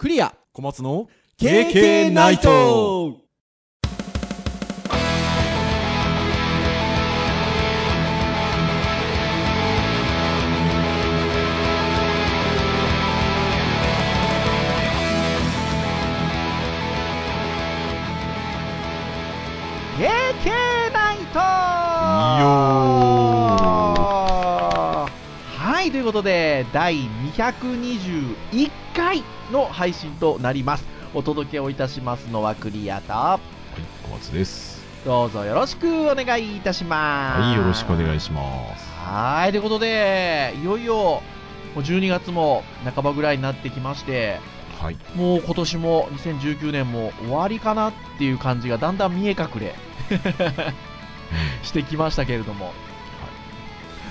クリア。小松の KK ナイト。ケーケーナイことで第221回の配信となります。お届けをいたしますのはクリアとはい、小松です。どうぞよろしくお願いいたします。はい、よろしくお願いします。はいということでいよいよもう12月も半ばぐらいになってきましてはい、もう今年も2019年も終わりかなっていう感じがだんだん見え隠れ。してきましたけれども、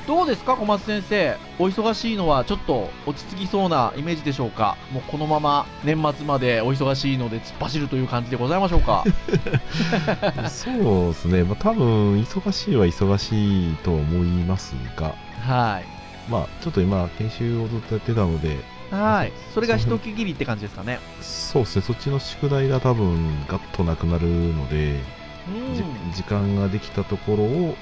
どうですか小松先生？お忙しいのはちょっと落ち着きそうなイメージでしょうか？もうこのまま年末までお忙しいので突っ走るという感じでございましょうか？そうですね、まあ、多分忙しいは忙しいと思いますが、はい。まあ、ちょっと今、研修をずっとやってたので、はい。それが一区切りって感じですかね？そうですね、そっちの宿題が多分ガッとなくなるので、じうん。時間ができたところを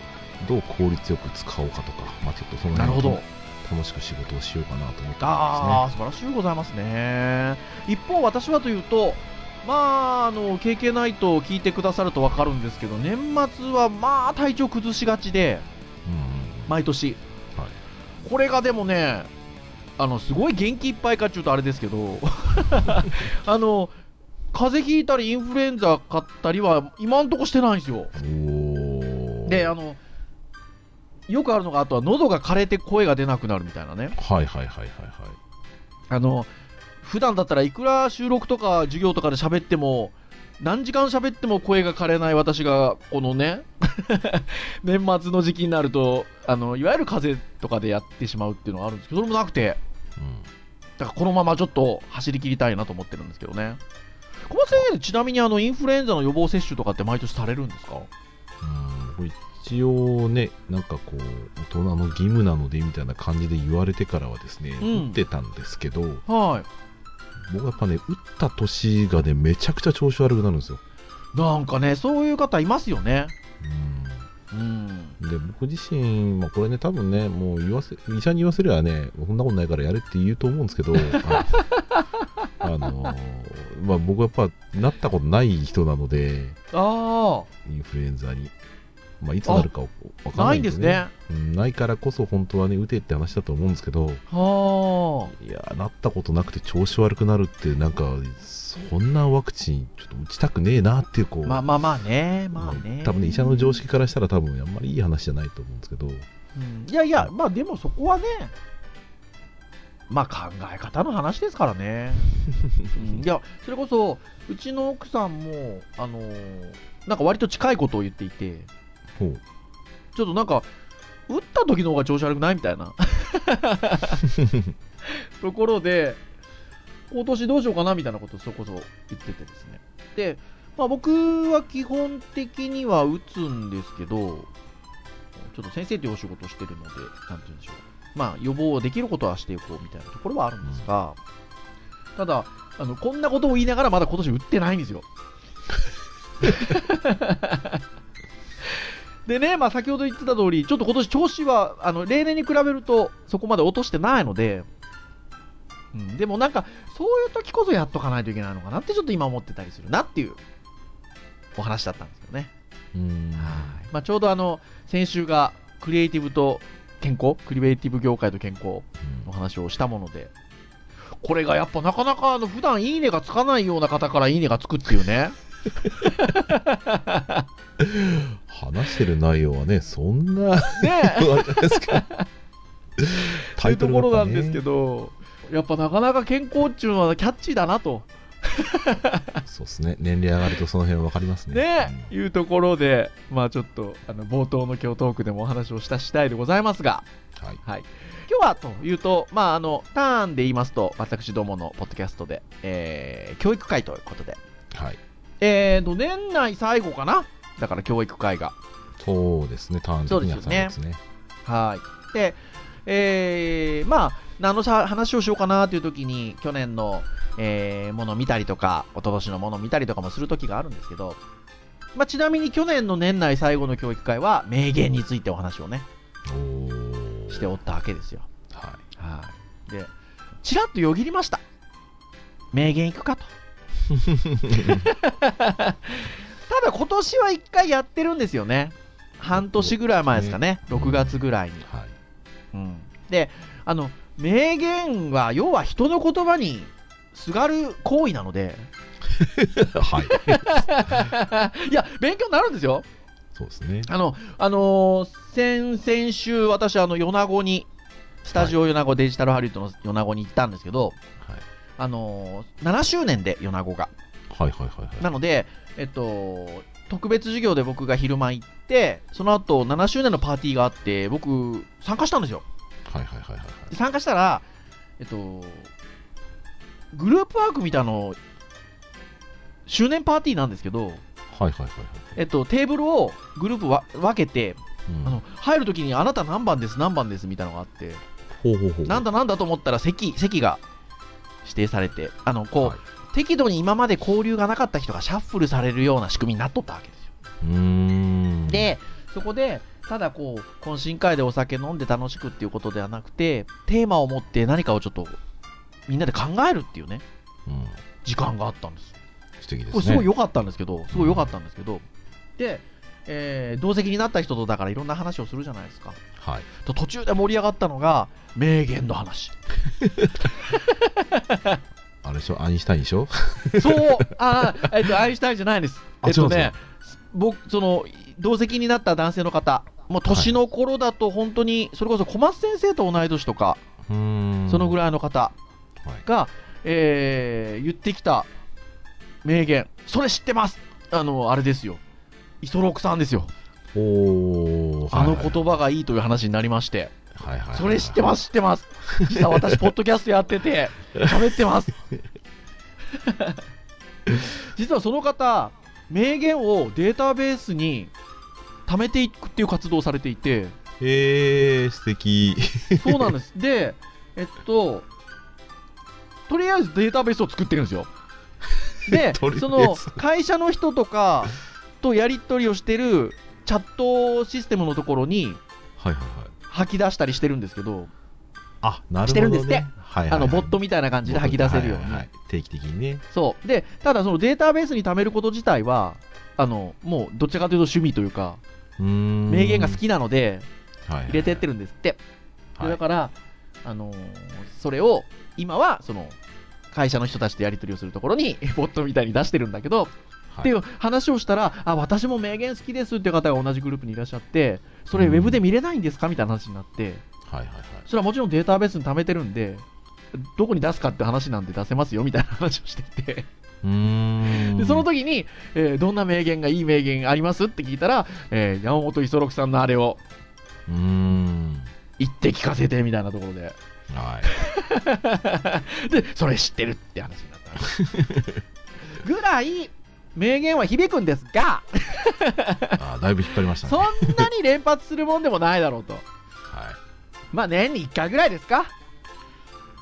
どう効率よく使おうかとか、まあ、ちょっとそのなるほ辺ど。楽しく仕事をしようかなと思ってああま素晴らしいございますね。一方私はというとまああの KK ナイトを聞いてくださると分かるんですけど年末はまあ体調崩しがちですね。毎年、はい。これがでもねあのすごい元気いっぱいかっていうとあれですけど あの風邪ひいたりインフルエンザかったりは今んとこしてないんですよ。であのよくあるのがあとは喉が枯れて声が出なくなるみたいなね。はいはいはいはいはい。あの普段だったらいくら収録とか授業とかで喋っても何時間喋っても声が枯れない私がこのね 年末の時期になるとあのいわゆる風邪とかでやってしまうっていうのがあるんですけどそれもなくて。うん。だからこのままちょっと走り切りたいなと思ってるんですけどね。小松先生ちなみにあのインフルエンザの予防接種とかって毎年されるんですか？うん一応ね、なんかこう、大人の義務なのでみたいな感じで言われてからはですね、うん。打ってたんですけど、はい。僕はやっぱね、打った年がね、めちゃくちゃ調子悪くなるんですよ。なんかねそういう方いますよね。うん。うん、で僕自身、まあ、これね、多分ね、もう言わせ医者に言わせればね、そんなことないからやれって言うと思うんですけど、あ あのーまあ、僕はやっぱなったことない人なので、あインフルエンザに。まあ、いつなるかわかんないでね。ですすね。うんないからこそ本当はね、打てって話だと思うんですけど、はあ。いや、なったことなくて調子悪くなるって、なんか、そんなワクチン、ちょっと打ちたくねえなっていう、こう、まあまあまあね、まあね。多分ね、医者の常識からしたら多分あんまりいい話じゃないと思うんですけど、うん。いやいや、まあでもそこはね、まあ考え方の話ですからね。うん。いや、それこそ、うちの奥さんも、あのーなんか割と近いことを言っていて。ちょっとなんか、打った時の方が調子悪くないみたいな ところで、今年どうしようかなみたいなことをそこそ言っててですね。で、まあ、僕は基本的には打つんですけど、ちょっと先生というお仕事をしてるので、なんて言うんでしょう。まあ、予防できることはしていこうみたいなところはあるんですが、ただ、あの、こんなことを言いながらまだ今年打ってないんですよ。でね、まあ、先ほど言ってた通り、ちょっと今年調子は、あの、例年に比べると、そこまで落としてないので、うん、でもなんか、そういう時こそやっとかないといけないのかなって、ちょっと今思ってたりするなっていう、お話だったんですけどね。うーん。はいまあ、ちょうどあの、先週が、クリエイティブと健康、クリエイティブ業界と健康の話をしたもので、これがやっぱなかなかあの普段いいねがつかないような方からいいねがつくっていうね。話してる内容はね、そんな、ねあれじゃないですか。そういうところなんですけど。ど、やっぱなかなか健康っていうのはキャッチーだなと、そうですね。年齢上がるとその辺分かりますね。ね、いうところで、まあちょっとあの冒頭の今日トークでもお話をした次第でございますが、うんはい。はい、今日はというと、まあ、あのターンで言いますと、私どものポッドキャストで、えー教育会ということで、はい。えーと、年内最後かな、だから教育会が。そうですね。ターン的にはそうです最後ですね。はい。で、えー、まあ、何のしゃ話をしようかなという時に、去年のえーものを見たりとか、おととしのものを見たりとかもするときがあるんですけど、まあ、ちなみに去年の年内最後の教育会は、名言についてお話をね、しておったわけですよ。はい。はい。で、ちらっとよぎりました。名言いくかと。ただ今年は1回やってるんですよね。半年ぐらい前ですかね。うん6月ぐらいに。はい。うん、で、あの、名言は、要は人の言葉にすがる行為なので、はい。いや、勉強になるんですよ。そうですね。あの、あのー先々週、私、あの、米子に、スタジオ米子デジタルハリウッドの米子に行ったんですけど、はい。あのー7周年で米子が。はいはいはいはい。なので、えっと、特別授業で僕が昼間行って、その後7周年のパーティーがあって、僕、参加したんですよ。はいはいはいはいで参加したら、えっと、グループワークみたいなの、周年パーティーなんですけど、はい。はいはいはいはい。えっと、テーブルをグループわ分けて、うんあの入るときにあなた何番です、何番ですみたいなのがあって、ほうほうほう。なんだなんだと思ったら席席が指定されて、あのこう、はい適度に今まで交流がなかった人がシャッフルされるような仕組みになっとったわけですよ。うーん。で、そこで、ただこう、懇親会でお酒飲んで楽しくっていうことではなくて、テーマを持って何かをちょっとみんなで考えるっていうね、うん。時間があったんです。素敵ですね。これすごい良かったんですけど、すごい良かったんですけど、で、えー同席になった人とだからいろんな話をするじゃないですか。はい。と途中で盛り上がったのが、名言の話。あれでしょ？アインシュタインでしょ？そう、あーえっと、アインシュタインじゃないです。あえっとね、僕、その、同席になった男性の方、もう年の頃だと本当に、それこそ小松先生と同い年とか。そのぐらい。の方はい。が、えー言ってきた名言、それ知ってます。あの、あれですよ。磯六さんですよ。おー。あの言葉がいいという話になりまして、はいはいはい。それ知ってます、知ってます。実は私、ポッドキャストやってて、喋ってます。実はその方、名言をデータベースに貯めていくっていう活動をされていて、へー、素敵。そうなんです。で、えっと、とりあえずデータベースを作ってるんですよ。で その会社の人とかとやり取りをしてるチャットシステムのところにはいはいはい。吐き出したりしてるんですけど、あ、なるほど、ね。してるんですってはいはい、はい。あのボットみたいな感じで吐き出せるように。はいはいはい定期的にね。そう。で、ただそのデータベースに貯めること自体は、あの、もうどっちかというと趣味というか。名言が好きなので、はいはいはい入れてってるんですって。はいだから、あのーそれを、今は、その、会社の人たちとやり取りをするところに、ボットみたいに出してるんだけど、はいっていう話をしたら、あ、私も名言好きですっていう方が同じグループにいらっしゃって、それウうんェブで見れないんですかみたいな話になって、はいはいはい。それはもちろんデータベースに貯めてるんで、どこに出すかって話なんで出せますよみたいな話をしていて。でその時に、えーどんな名言がいい名言ありますって聞いたら、えー山本五十六さんのあれをうーん。言って聞かせてみたいなところで、はい。で、それ知ってるって話になった。ぐらい、名言は響くんですが、あだいぶ引っ張りましたね。そんなに連発するもんでもないだろうと。はまあ年に1回ぐらいですか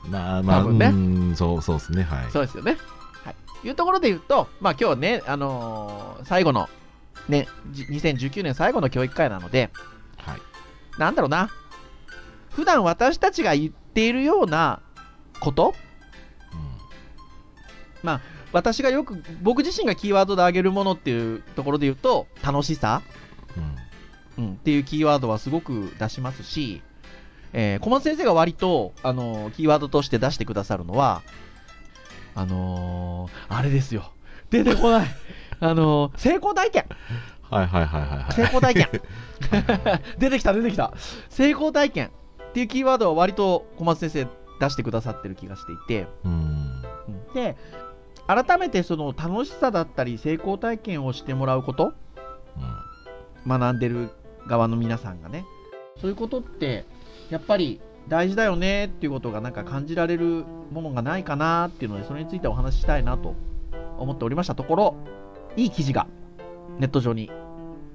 い。まあまあ、多分ねそうそうですね。はい。そうですよね。はい。いうところで言うと、まあ今日ね、あのー最後の、ね、じ2019年最後の教育会なので、はい。なんだろうな。普段私たちが言っているようなこと？私がよく、僕自身がキーワードで挙げるものっていうところで言うと、楽しさ、うん。うん。うん、っていうキーワードはすごく出しますし、えー小松先生が割と、あのーキーワードとして出してくださるのは、あのーあれですよ。出てこない。あのー成功体験。はいはいはいはいはい。成功体験。出てきた出てきた。成功体験っていうキーワードは割と小松先生出してくださってる気がしていて。うんで、改めてその楽しさだったり成功体験をしてもらうこと、学んでる側の皆さんがね、そういうことって、やっぱり大事だよねっていうことがなんか感じられるものがないかなっていうので、それについてお話ししたいなと思っておりましたところ、いい記事がネット上に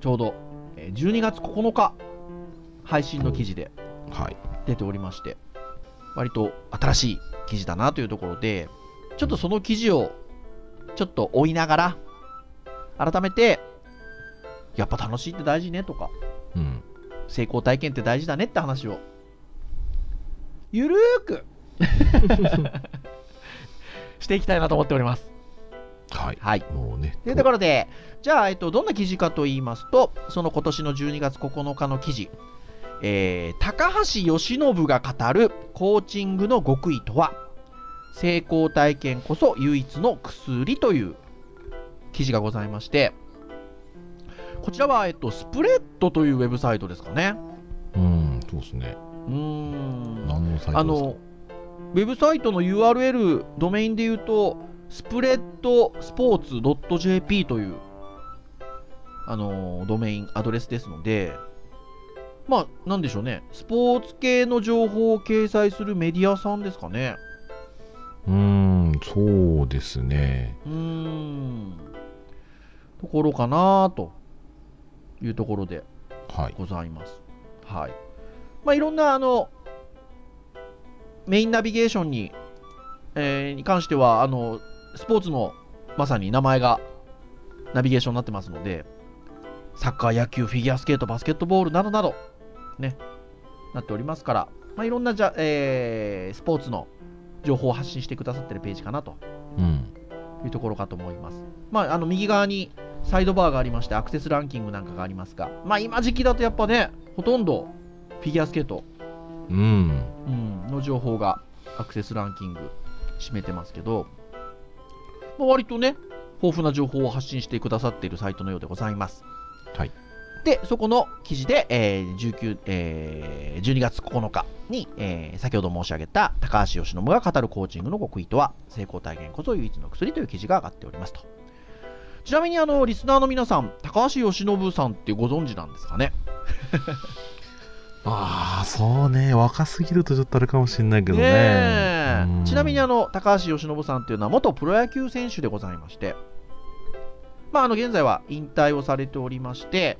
ちょうどえー12月9日配信の記事で。出ておりまして、割と新しい記事だなというところで、ちょっとその記事をちょっと追いながら、改めて、やっぱ楽しいって大事ねとか、うん。成功体験って大事だねって話を、ゆるーく していきたいなと思っております。はい。はい。もうね。というところで、じゃあ、えっと、どんな記事かと言いますと、その今年の12月9日の記事、えー高橋由伸が語るコーチングの極意とは、成功体験こそ唯一の薬という記事がございまして、こちらは、えっと、スプレッドというウェブサイトですかね。うん、そうですね。うーん。何のサイトですか？あの、ウェブサイトの URL、ドメインで言うと、スプレッドスポーツ .jp という、あの、ドメイン、アドレスですので、まあ、なんでしょうね、スポーツ系の情報を掲載するメディアさんですかね。うーん、そうですね。うーん。ところかなというところではい。ございます。はい。まあ、いろんな、あの、メインナビゲーションに、えーに関しては、あの、スポーツのまさに名前がナビゲーションになってますので、サッカー、野球、フィギュアスケート、バスケットボールなどなど、ね、なっておりますから、まあ、いろんなじゃ、えースポーツの情報を発信してくださってるページかなとうん。いうところかと思います。まあ、あの右側にサイドバーがありまして、アクセスランキングなんかがありますが、まあ、今時期だとやっぱね、ほとんどフィギュアスケート、うん。うん、の情報がアクセスランキング占めてますけど、まあ、割とね、豊富な情報を発信してくださっているサイトのようでございます。はい。で、そこの記事で、えー19えー12月9日に、えー先ほど申し上げた高橋由伸が語るコーチングの極意とは、成功体験こそ唯一の薬という記事が上がっておりますと。ちなみに、あの、リスナーの皆さん、高橋由伸さんってご存知なんですかね？ああ、そうね。若すぎるとちょっとあれかもしれないけどね。ねちなみにあの高橋由伸さんというのは元プロ野球選手でございまして、まあ、あの現在は引退をされておりまして、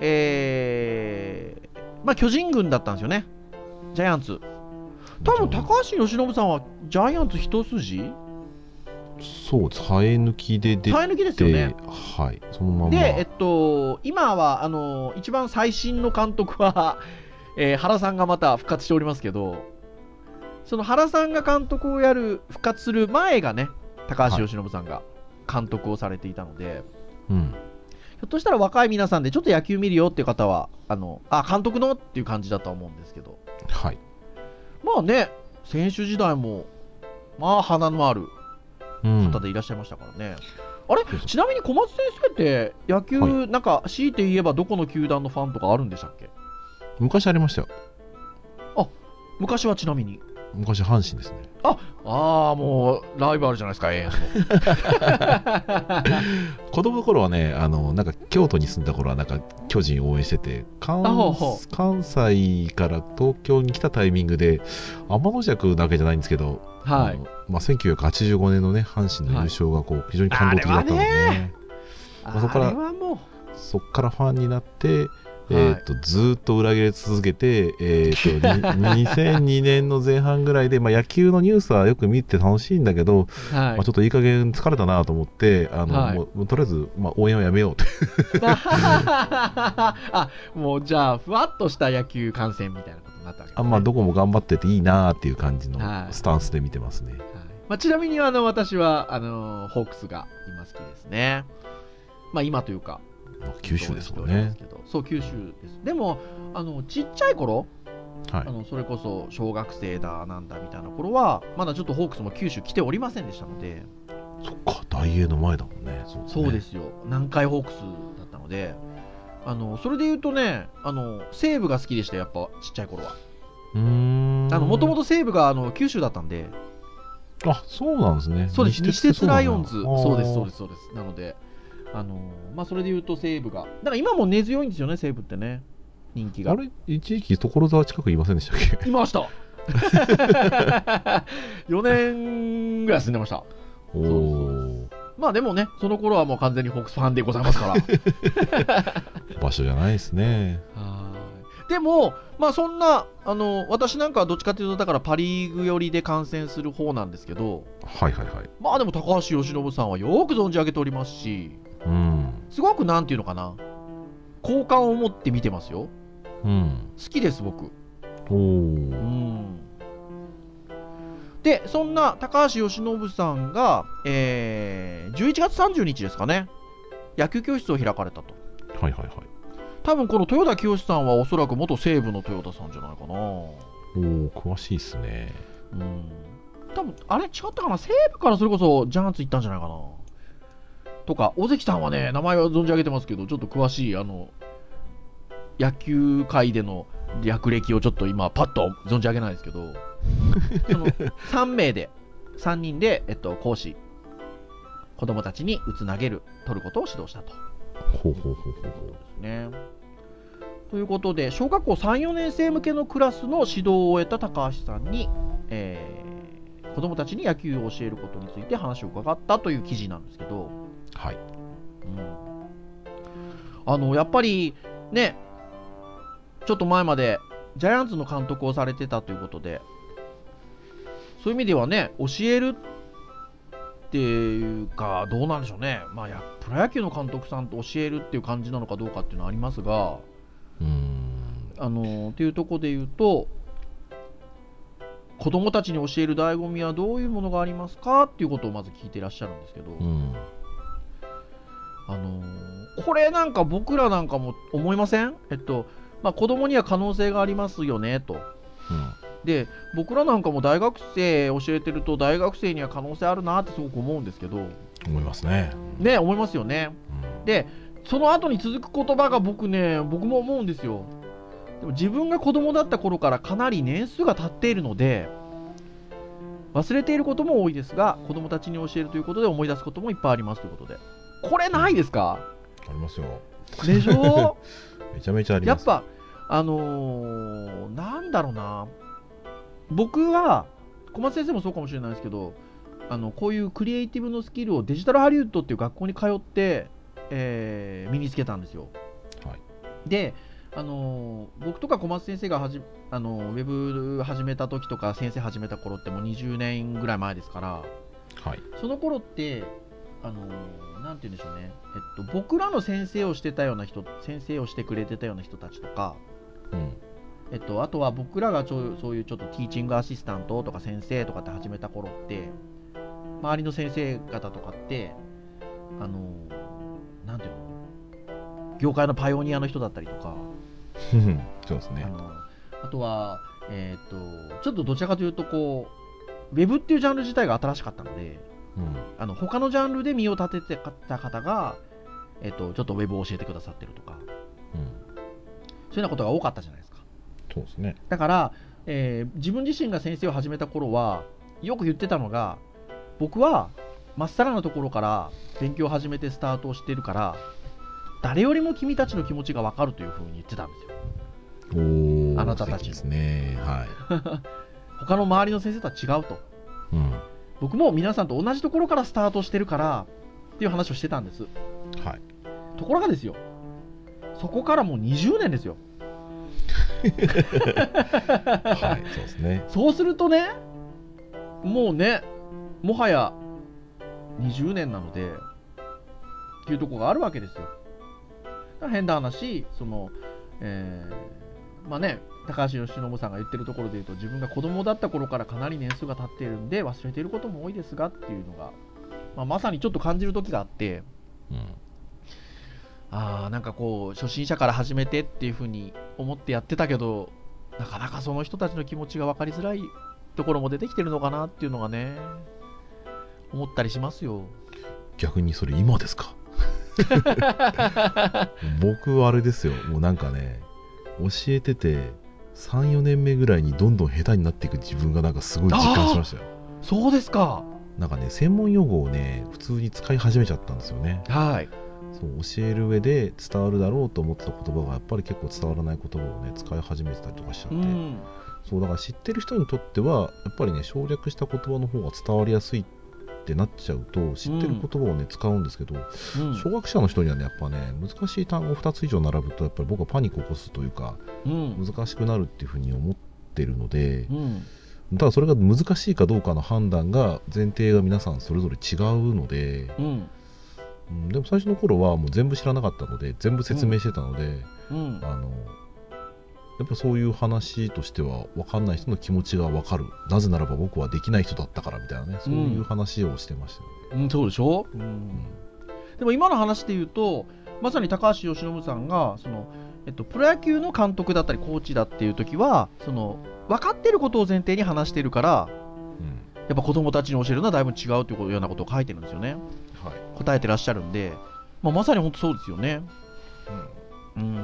えーまあ、巨人軍だったんですよね、ジャイアンツ。多分高橋由伸さんはジャイアンツ一筋？そうです。生え抜きで出て、生え抜きですよね。はい。そのまま。で、えっと、今はあの一番最新の監督は、えー原さんがまた復活しておりますけど、その原さんが監督をやる、復活する前がね、高橋由伸さんが監督をされていたので、うん。ひょっとしたら若い皆さんでちょっと野球見るよっていう方は、あのあ監督のっていう感じだとは思うんですけど、はい。まあね、選手時代も、まあ、花のあるうん方でいらっしゃいましたからね。あれ？そうそうちなみに小松先生って野球、はなんか強いて言えばどこの球団のファンとかあるんでしたっけ？昔ありましたよ。昔はちなみに。昔阪神ですね。ああ、もうライバルじゃないですか、永遠 子供の頃はね、あの、なんか京都に住んだ頃は、なんか巨人を応援してて、関関西から東京に来たタイミングで、天の弱なわけじゃないんですけど、の。はい。まあ、1985年のね、阪神の優勝がこう、非常に感動的だったので、ね、あまあそこからそっからファンになって、はいえー、とずーっと裏切れ続けて、えー、とに 2002年の前半ぐらいで、まあ、野球のニュースはよく見て楽しいんだけど、う、はいまあ、ちょっといい加減疲れたなと思って、あのはいもうとりあえず、まあ、応援はやめようと。あもうじゃあ、ふわっとした野球観戦みたいなことになったわけねあまあ、どこも頑張ってていいなっていう感じのはいスタンスで見てますね。はいまあ、ちなみにあの私はあのホークスが今好きですね。まあ今というか、まあ九州ですもんね。そう、九州です。でも、あのちっちゃい頃、はいあのそれこそ小学生だなんだみたいな頃は、まだちょっとホークスも九州来ておりませんでしたので、そっか、大英の前だもんね。そうそうですすよ、南海ホークスだったので、あのそれで言うとね、あの西武が好きでした、やっぱちっちゃい頃は。ね。うーん。もともと西武があの九州だったんで、あそうなんですね。そうです、西鉄ライオンズ、そうです、そうでです、そうです。なので、あのまあ、それで言うと西武が、だから今も根強いんですよね、西武ってね、人気が。あれ、一時期所沢近くいませんでしたっけ？いました 4年ぐらい住んでました。おおまあでもね、その頃はもう完全にホークスファンでございますから。場所じゃないですね。はいでも、まあそんな、あの、私なんかはどっちかというと、だからパ・リーグ寄りで観戦する方なんですけど、はいはいはい。まあでも高橋由伸さんはよく存じ上げておりますし、うん。すごくなんていうのかな、好感を持って見てますよ。うん。好きです、僕。おうー。ん。で、そんな高橋由伸さんが、えー、11月30日ですかね、野球教室を開かれたと。はいはいはい。多分この豊田清さんはおそらく元西武の豊田さんじゃないかな。おー、詳しいっすね。うん。多分あれ？違ったかな？西武からそれこそジャイアンツ行ったんじゃないかな。とか、尾関さんはね、名前は存じ上げてますけど、ちょっと詳しい、あの、野球界での略歴をちょっと今、パッと存じ上げないですけど、その3名で、3人で、えっと、講師、子供たちに打つ投げる、取ることを指導したと。ほうほうほうほうほう。ですね。ということで、小学校3、4年生向けのクラスの指導を終えた高橋さんに、えー子供たちに野球を教えることについて話を伺ったという記事なんですけど、はい。うんあのやっぱりね、ちょっと前までジャイアンツの監督をされてたということで、そういう意味ではね、教えるっていうか、どうなんでしょうね、まあ、やプロ野球の監督さんと教えるっていう感じなのかどうかっていうのはありますが、うーん。あのっていうところで言うと、子供たちに教える醍醐味はどういうものがありますかっていうことをまず聞いていらっしゃるんですけど、うん。あのこれなんか僕らなんかも思いません？えっと、まあ、子供には可能性がありますよねと。うん。で、僕らなんかも大学生教えてると、大学生には可能性あるなってすごく思うんですけど、思いますね。ね、思いますよね。うん。で、その後に続く言葉が僕ね、僕も思うんですよ。でも自分が子供だった頃からかなり年数が経っているので、忘れていることも多いですが、子供たちに教えるということで思い出すこともいっぱいありますということで。これないですか？ありますよ。でしょ？めちゃめちゃあります。やっぱ、あのーなんだろうな、僕は、小松先生もそうかもしれないですけど、あのこういうクリエイティブのスキルをデジタルハリウッドっていう学校に通って、えー身につけたんですよ。はいで、あのー僕とか小松先生がはじ、あのーウェブ始めた時とか、先生始めた頃ってもう20年ぐらい前ですから、はい。その頃って、あのーなんて言うんでしょうね、えっと、僕らの先生をしてたような人、先生をしてくれてたような人たちとか、うん。えっと、あとは僕らがちょそういうちょっとティーチングアシスタントとか先生とかって始めた頃って、周りの先生方とかって、あのーなんていうの、業界のパイオニアの人だったりとか、そうですねあ。のあとは、えっと、ちょっとどちらかというとこう、ウェブっていうジャンル自体が新しかったので、うん。あの他のジャンルで身を立ててた方が、えっと、ちょっとウェブを教えてくださってるとか、うん。そういうようなことが多かったじゃないですか。そうですね。だから、えー自分自身が先生を始めた頃は、よく言ってたのが、僕はまっさらなところから勉強を始めてスタートをしてるから、誰よりも君たちの気持ちが分かるというふうに言ってたんですよ。あなたたちですね。は 他の周りの先生とは違うと。い。うん。僕も皆さんと同じところからスタートしてるからっていう話をしてたんです。はい。ところがですよ、そこからもう20年ですよ。はい。そうですね。そうするとね、もうね、もはや20年なので、っていうところがあるわけですよ。変な話、その、えーまあね、高橋由伸さんが言ってるところで言うと、自分が子供だった頃からかなり年数が経っているんで、忘れていることも多いですがっていうのが、まあ、まさにちょっと感じる時があって、うん。ああ、なんかこう、初心者から始めてっていうふうに思ってやってたけど、なかなかその人たちの気持ちが分かりづらいところも出てきてるのかなっていうのがね、思ったりしますよ。逆にそれ今ですか？僕はあれですよ。もうなんかね、教えてて、3、4年目ぐらいにどんどん下手になっていく自分がなんかすごい実感しましたよ。そうですか。なんかね、専門用語をね、普通に使い始めちゃったんですよね。はい。そう教える上で伝わるだろうと思ってた言葉がやっぱり結構伝わらない言葉をね使い始めてたりとかしちゃって、うん。そうだから知ってる人にとってはやっぱりね省略した言葉の方が伝わりやすいってなっちゃうと知ってる言葉をね、使うんですけどうん。小学者の人にはねやっぱね難しい単語2つ以上並ぶとやっぱり僕はパニックを起こすというかうん。難しくなるっていうふうに思ってるのでうん。ただそれが難しいかどうかの判断が前提が皆さんそれぞれ違うので、うん。うん、でも最初の頃はもう全部知らなかったので全部説明してたので、うん。あのやっぱそういう話としては分かんない人の気持ちが分かる。なぜならば僕はできない人だったからみたいなね。そういう話をしてましたよね。うん。そうでしょ、うん、でも今の話で言うとまさに高橋由伸さんがその、えっと、プロ野球の監督だったりコーチだっていう時はその分かってることを前提に話してるからうん。やっぱ子供たちに教えるのはだいぶ違うというようなことを書いてるんですよね。はい。答えてらっしゃるんで、まあ、まさに本当そうですよね、うん、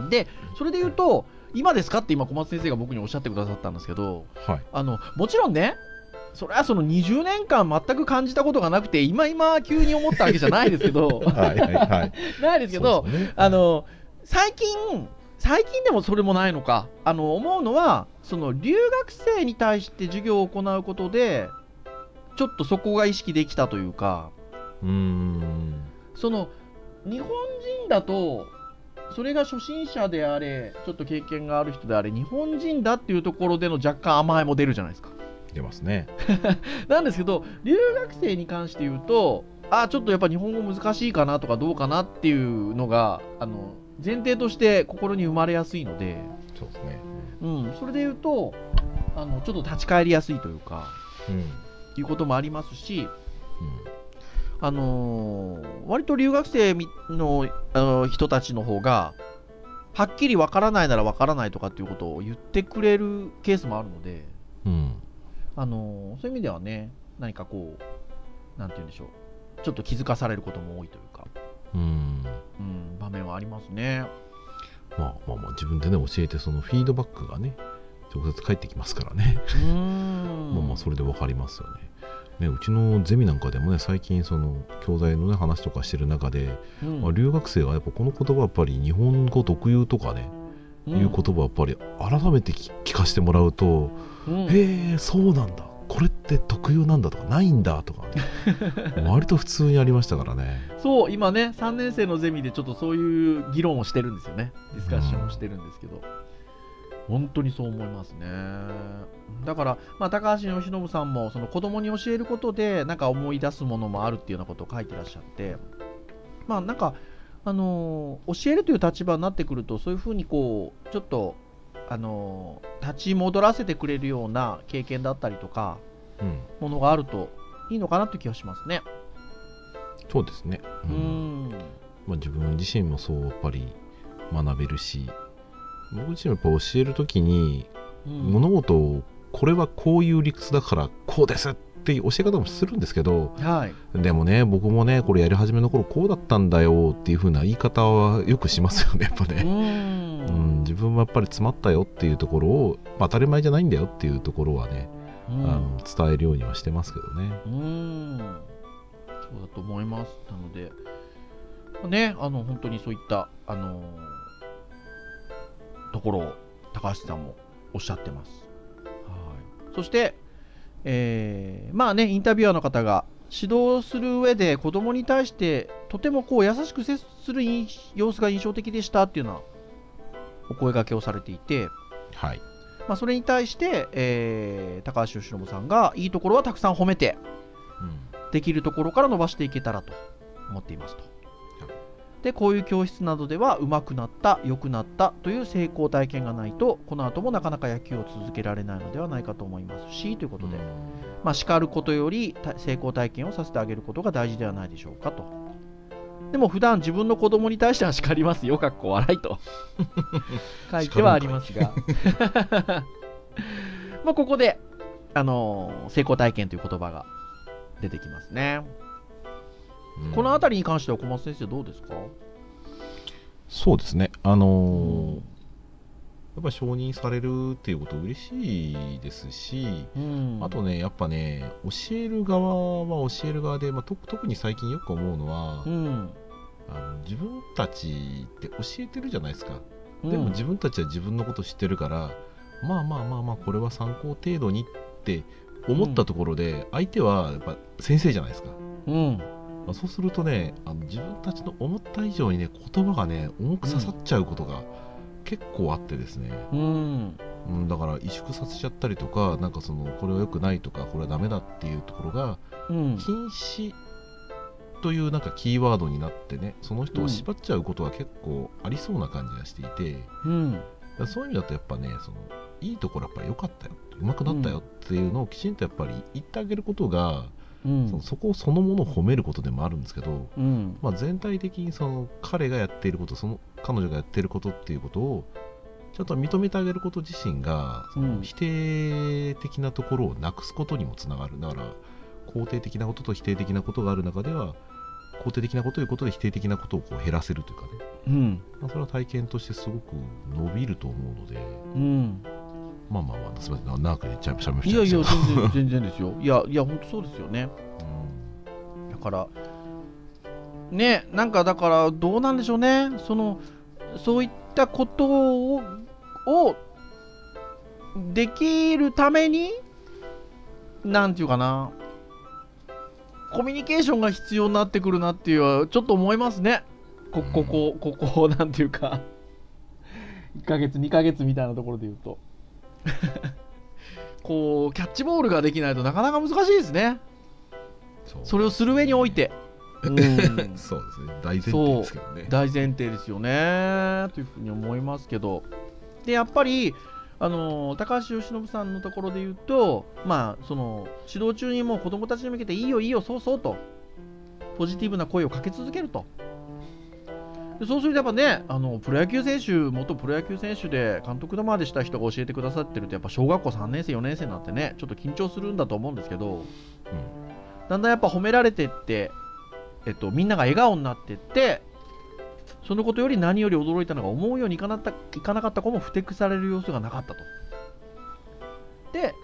でそれで言うと今ですかって今小松先生が僕におっしゃってくださったんですけどはい。あのもちろんねそれはその20年間全く感じたことがなくて今今急に思ったわけじゃないですけど はいはいはい。ないですけどね。あの最近最近でもそれもないのかあの思うのはその留学生に対して授業を行うことでちょっとそこが意識できたというかうーん。その日本人だとそれが初心者であれちょっと経験がある人であれ日本人だっていうところでの若干甘えも出るじゃないですか。出ますね。なんですけど留学生に関して言うとあちょっとやっぱ日本語難しいかなとかどうかなっていうのがあの前提として心に生まれやすいので、そうですね。うん、それで言うとあのちょっと立ち返りやすいというかうん、うんいうこともありますし、あのー割と留学生みのあの人たちの方がはっきりわからないならわからないとかっていうことを言ってくれるケースもあるので、うん。あのーそういう意味ではね何かこうなんて言うんでしょうちょっと気づかされることも多いというか、うん。うん、場面はありますね。まあまあまあ自分でね教えてそのフィードバックがね直接返ってきますからね、まあまあそれで分かりますよねねうちのゼミなんかでもね最近その教材のね話とかしてる中で、うん。まあ、留学生がやっぱこの言葉やっぱり日本語特有とかね、うん。いう言葉やっぱり改めて聞聞かせてもらうと、うん。へえそうなんだ。これって特有なんだとかないんだとか、ね、割と普通にありましたからね。そう、今ね、3年生のゼミでちょっとそういう議論をしてるんですよね。ディスカッションをしてるんですけど。本当にそう思いますね。だから、まあ、高橋由伸さんもその子供に教えることで、なんか思い出すものもあるっていうようなことを書いてらっしゃって、まあ、なんか、あのー教えるという立場になってくると、そういうふうにこう、ちょっと、あのー立ち戻らせてくれるような経験だったりとか、うんものがあるといいのかなという気がしますね。そうですね、ううんん。まあ、自分自身もそうやっぱり学べるし僕自身もやっぱ教える時にうん物事をこれはこういう理屈だからこうですっていう教え方もするんですけどはい。でもね僕もねこれやり始めの頃こうだったんだよっていう風な言い方はよくしますよねやっぱうね、んうん、自分はやっぱり詰まったよっていうところを、まあ、当たり前じゃないんだよっていうところはね、あの伝えるようにはしてますけどねうん、そうだと思います。なので、ね、あの本当にそういったあのところを高橋さんもおっしゃってます。はい。そして、えーまあね、インタビュアーの方が指導する上で子供に対してとてもこう優しく接する印様子が印象的でしたっていうようなお声掛けをされていて、はいまあ、それに対して、えー高橋由伸さんがいいところはたくさん褒めてできるところから伸ばしていけたらと思っていますと。でこういう教室などでは上手くなった良くなったという成功体験がないとこの後もなかなか野球を続けられないのではないかと思いますしということで、まあ、叱ることよりた成功体験をさせてあげることが大事ではないでしょうかと。でも普段自分の子供に対しては叱りますよ、かっこ笑いと書いてはありますが、まあここで、あのー成功体験という言葉が出てきますね。うんこの辺りに関しては小松先生どうですか？そうですねあのーやっぱり承認されるっていうこと嬉しいですし、うんあとね、やっぱね、教える側は教える側で、まあ、と特に最近よく思うのは、うん。あの自分たちって教えてるじゃないですか。うんでも自分たちは自分のこと知ってるから、まあまあまあまあ、これは参考程度にって思ったところで、相手はやっぱ先生じゃないですか。うん。まあ、そうするとねあの、自分たちの思った以上にね、言葉がね、重く刺さっちゃうことが結構あってですね、うん。うん、だから萎縮させちゃったりとかなんかそのこれは良くないとかこれはダメだっていうところがうん。禁止というなんかキーワードになってねその人を縛っちゃうことは結構ありそうな感じがしていて、うん。そういう意味だとやっぱねそのいいところやっぱり良かったよ。うまくなったよっていうのをきちんとやっぱり言ってあげることが、うん。そこそのものを褒めることでもあるんですけど、うん。まあ、全体的にその彼がやっていることその彼女がやっていることっていうことをちゃんと認めてあげること自身がそうん。の否定的なところをなくすことにもつながる。だから肯定的なことと否定的なことがある中では肯定的なことということで否定的なことをこう減らせるというかね、うん。まあ、それは体験としてすごく伸びると思うので。うんまあまあまあすみません。長く言っちゃいましたいやいや全然全然ですよ。いやいや本当そうですよね。だからねなんかだからどうなんでしょうね。そのそういったことををできるためになんていうかな。コミュニケーションが必要になってくるなっていうちょっと思いますね。こここここなんていうか。1ヶ月2ヶ月みたいなところで言うと こうキャッチボールができないとなかなか難しいですね。それをする上において、うん。そうですね。大前提ですけどね。大前提ですよね。というふうに思いますけど。でやっぱりあの高橋由伸さんのところで言うと、まあ、その指導中にもう子供たちに向けていいよいいよそうそうと。ポジティブな声をかけ続けるとでそうするとやっぱねあのプロ野球選手元プロ野球選手で監督までした人が教えてくださってるとやっぱ小学校3年生4年生になってねちょっと緊張するんだと思うんですけど、うんだんだんやっぱ褒められてって、えっと、みんなが笑顔になってってそのことより何より驚いたのが思うようにいかなったいかなかった子もふてくされる様子がなかったと。で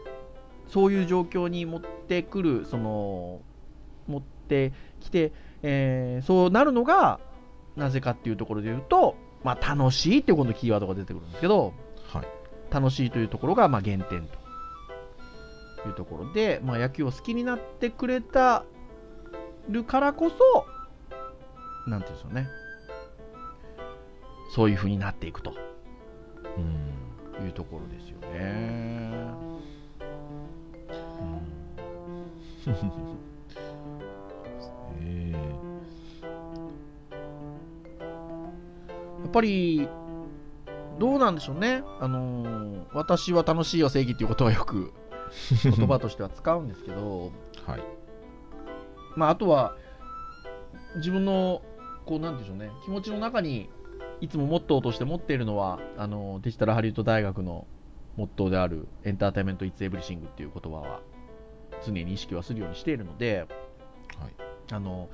そういう状況に持ってくるその持ってきて、えーそうなるのがなぜかっていうところで言うと、まあ、楽しいっていうこのキーワードが出てくるんですけどはい。楽しいというところがまあ原点というところで、まあ、野球を好きになってくれたるからこそなんていうんでしょうね。そういうふうになっていくと。うん。いうところですよね。え っぱりどうなんでしょうね、あのー私は楽しいよ正義っていうことはよく 言葉としては使うんですけど、ーはい。まあ、あとは自分のこうなんでしょうね。気持ちの中にいつもモットーとして持っているのはあのデジタルハリウッド大学のモットーである Entertainment. It's Everything っていう言葉は常に意識はするようにしているので、はい。あの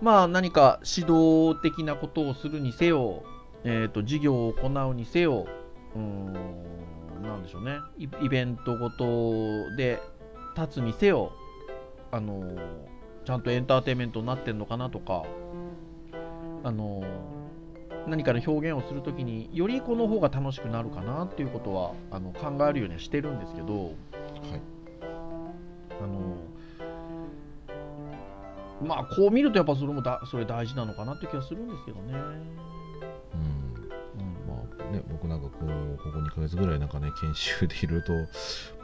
まあ何か指導的なことをするにせよ、えー、と授業を行うにせようんなんでしょうね。イベントごとで立つにせよあのちゃんとエンターテインメントになってんのかなとかあの何かの表現をするときによりこの方が楽しくなるかなっていうことはあの考えるようにはしてるんですけどはい。まあこう見るとやっぱそれもだそれ大事なのかなって気がするんですけどね。うん。うん。まあね、僕なんかこうここ2ヶ月ぐらいなんかね研修でいろいろと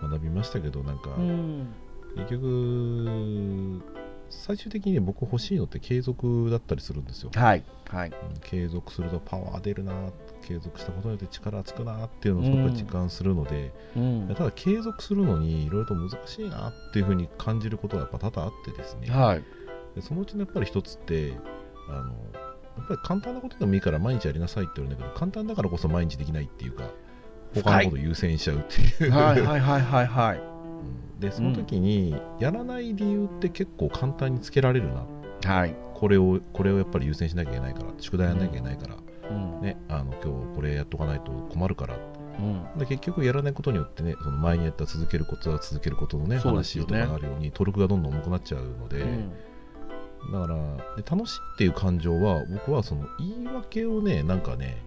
学びましたけどなんか、うん。結局最終的に僕欲しいのって継続だったりするんですよ、はいはい。うん継続するとパワー出るな継続したことによって力つくなっていうのをすごく実感するので、うん。ただ継続するのにいろいろと難しいなっていうふうに感じることがやっぱ多々あってですね、はいでそのうちのやっぱり一つってあのやっぱり簡単なことでもいいから毎日やりなさいって言われるんだけど簡単だからこそ毎日できないっていうか他のことを優先しちゃうっていう、はい。はいはいはいはいうん。でその時にやらない理由って結構簡単につけられるな。はい、これをこれをやっぱり優先しなきゃいけないから宿題やらなきゃいけないから、うん。ね、あの今日これやっとかないと困るから。うん。で結局やらないことによってねその前にやった続けることは続けることのねね。話とかがあるようにトルクがどんどん重くなっちゃうので、うんだからで楽しいっていう感情は僕はその言い訳をねなんかね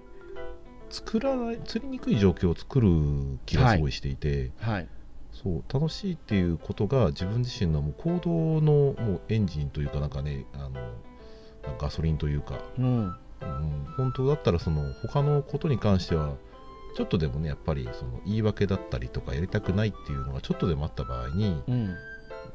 作らない釣りにくい状況を作る気がすごいしていて、はい。そう楽しいっていうことが自分自身のもう行動のもうエンジンというかなんかねあのガソリンというかうん。うん、本当だったらその他のことに関してはちょっとでもねやっぱりその言い訳だったりとかやりたくないっていうのがちょっとでもあった場合にうん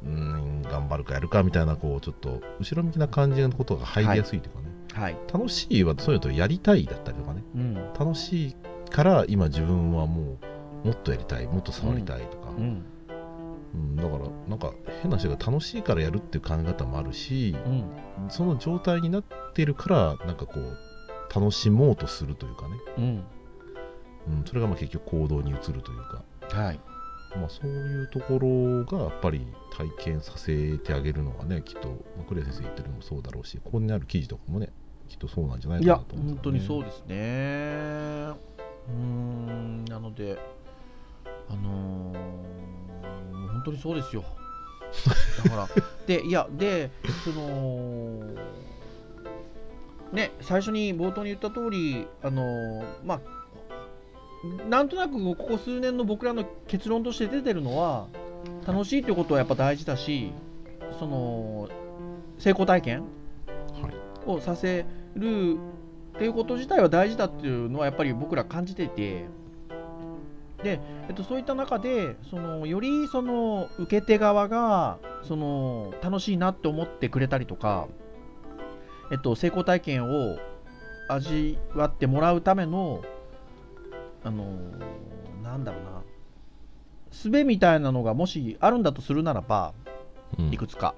うん頑張るかやるかみたいなこうちょっと後ろ向きな感じのことが入りやすいというかね、はい。楽しいはそういうのとやりたいだったりとかね。うん。楽しいから今自分はもうもっとやりたいもっと触りたいとか、うん。うん、だからなんか変な人が楽しいからやるっていう考え方もあるしうん。その状態になってるからなんかこう楽しもうとするというかね、うん。うん、それがまあ結局行動に移るというか、はいまあ、そういうところがやっぱり体験させてあげるのがねきっと、まあ、栗谷先生言ってるのもそうだろうしここにある記事とかもねきっとそうなんじゃないかなと思うんね。当にそうですね。うーんなのであのー本当にそうですよ。だから でいやでそのね最初に冒頭に言った通りあのーまあなんとなくここ数年の僕らの結論として出てるのは楽しいということはやっぱ大事だしその成功体験はい。をさせるっていうこと自体は大事だっていうのはやっぱり僕ら感じていてで、えっと、そういった中でそのよりその受け手側がその楽しいなって思ってくれたりとか、えっと、成功体験を味わってもらうためのあのなんだろうな。術みたいなのがもしあるんだとするならばうん。いくつか。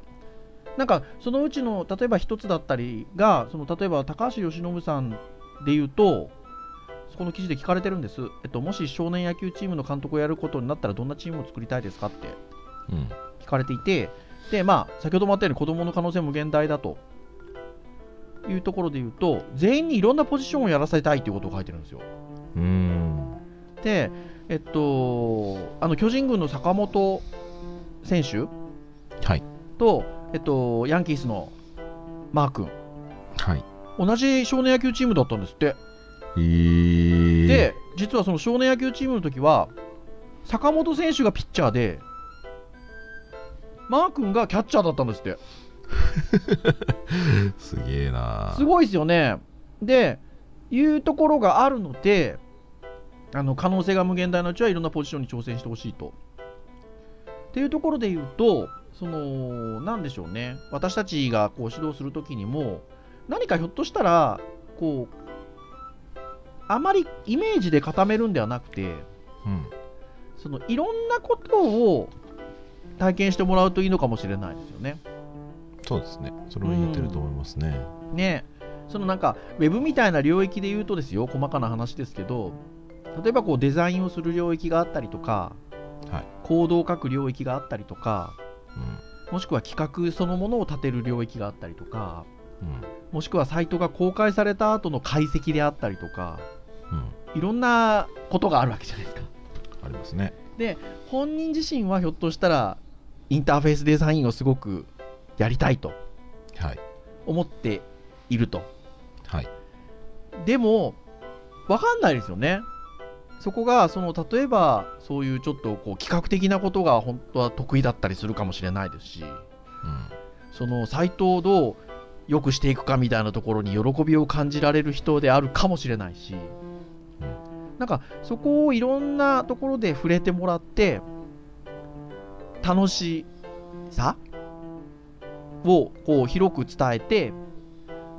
なんかそのうちの例えば一つだったりがその例えば高橋由伸さんで言うとそこの記事で聞かれてるんです、えっと、もし少年野球チームの監督をやることになったらどんなチームを作りたいですかってうん。聞かれていてで、まあ、先ほどもあったように子供の可能性無限大だと。いうところで言うと全員にいろんなポジションをやらせたいということを書いてるんですよ。うーん。で、えっと、あの巨人軍の坂本選手はい。と、えっと、ヤンキースのマー君。はい。同じ少年野球チームだったんですって、えー、で実はその少年野球チームの時は坂本選手がピッチャーでマー君がキャッチャーだったんですって。すげえなすごいですよね。でいうところがあるのであの可能性が無限大なうちはいろんなポジションに挑戦してほしいと。っていうところで言うとそのなんでしょうね。私たちがこう指導するときにも何かひょっとしたらこうあまりイメージで固めるんではなくてうん。そのいろんなことを体験してもらうといいのかもしれないですよね。そうですね。それは言えてると思いますね。ね。そのなんかウェブみたいな領域で言うとですよ。細かな話ですけど例えばこうデザインをする領域があったりとかはい。コードを書く領域があったりとかうん。もしくは企画そのものを立てる領域があったりとかうん。もしくはサイトが公開された後の解析であったりとかうん。いろんなことがあるわけじゃないですか。ありますね。本人自身はひょっとしたらインターフェースデザインをすごくやりたいとはい。思っていると。はい。でも、わかんないですよね。そこが、その、例えば、そういうちょっと、こう、企画的なことが本当は得意だったりするかもしれないですし、うん。その、サイトをどう良くしていくかみたいなところに喜びを感じられる人であるかもしれないし、なんか、そこをいろんなところで触れてもらって、楽しさを、こう、広く伝えて、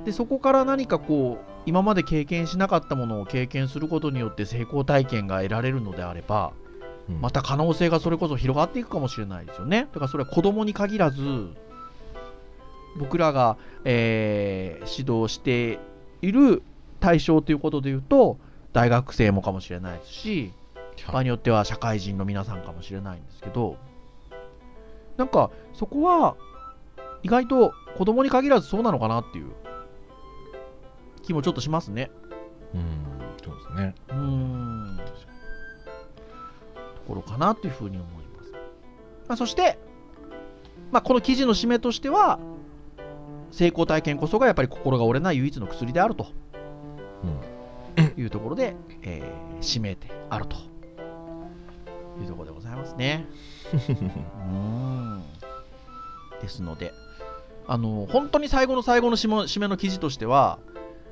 でそこから何かこう今まで経験しなかったものを経験することによって成功体験が得られるのであればうん。また可能性がそれこそ広がっていくかもしれないですよね。だからそれは子供に限らず僕らが、えー指導している対象ということで言うと大学生もかもしれないですし場合によっては社会人の皆さんかもしれないんですけどなんかそこは意外と子供に限らずそうなのかなっていう気もちょっとしますね。うんそうですねうーん。ところかなというふうに思います。まあ、そして、まあ、この記事の締めとしては、成功体験こそがやっぱり心が折れない唯一の薬であるとうんいうところで、えー締めてあるというところでございますね。うーんですので、あの本当に最後の最後の締めの記事としては、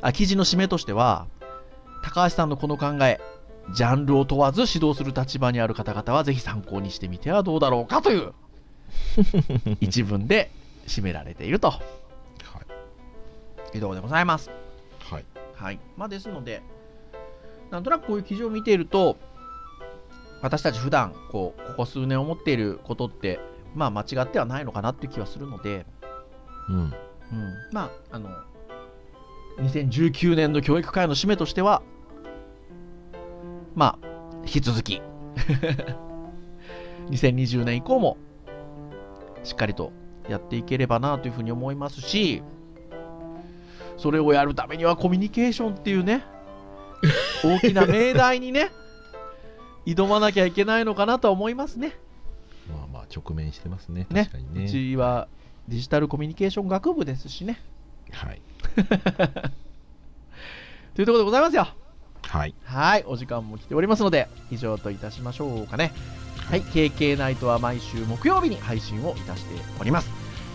あ記事の締めとしては、高橋さんのこの考え、ジャンルを問わず指導する立場にある方々はぜひ参考にしてみてはどうだろうかという 一文で締められていると。はい。いうところでございます。はい。はい。まあですので、なんとなくこういう記事を見ていると、私たち普段こうここ数年思っていることって、まあ間違ってはないのかなっていう気はするので、うん。うん、まあ、あの、2019年の教育界の締めとしては、まあ、引き続き、2020年以降も、しっかりとやっていければなというふうに思いますし、それをやるためにはコミュニケーションっていうね、大きな命題にね、挑まなきゃいけないのかなとは思いますね。まあまあ直面してますね。ね。う確かにね。ちはデジタルコミュニケーション学部ですしね。はい というところでございますよ。はいはい、お時間も来ておりますので、以上といたしましょうかね。はい、KK ナイトは毎週木曜日に配信をいたしております。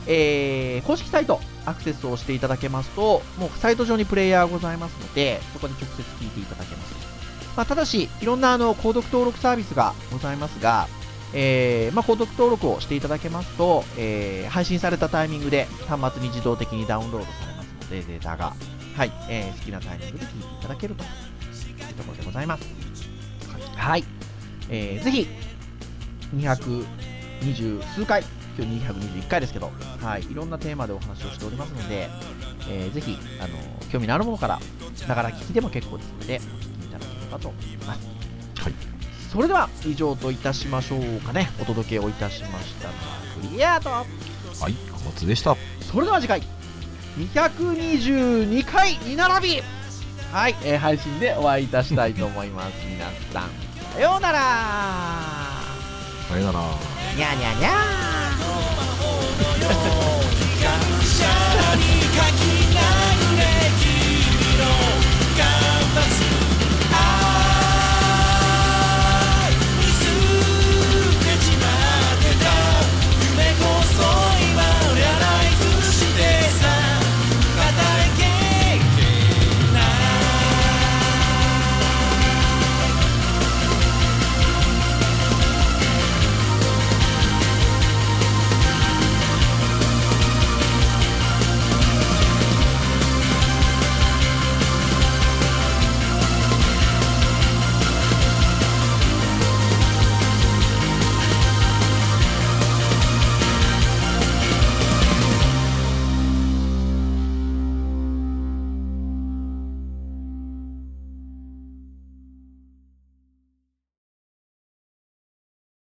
えー、公式サイトアクセスをしていただけますと、もうサイト上にプレイヤーございますので、そこで直接聞いていただけます。まあ、ただし、いろんなあの購読登録サービスがございますが、えーまあ、購読登録をしていただけますと、えー配信されたタイミングで端末に自動的にダウンロードされますデータが、はいえー好きなタイミングで聞いていただけるというところでございます。はい。えーぜひ、220数回、今日221回ですけど、はい、いろんなテーマでお話をしておりますので、えーぜひ、あの、興味のあるものから、ながら聞きでも結構ですので、お聞きいただければと思います。はいそれでは、以上といたしましょうかね。お届けをいたしましたのは、クリアと、はい小松でしたそれでは次回、222回に並び、はい、えー配信でお会いいたしたいと思います。皆さん、さようなら。さよなら。にゃーにゃーにゃー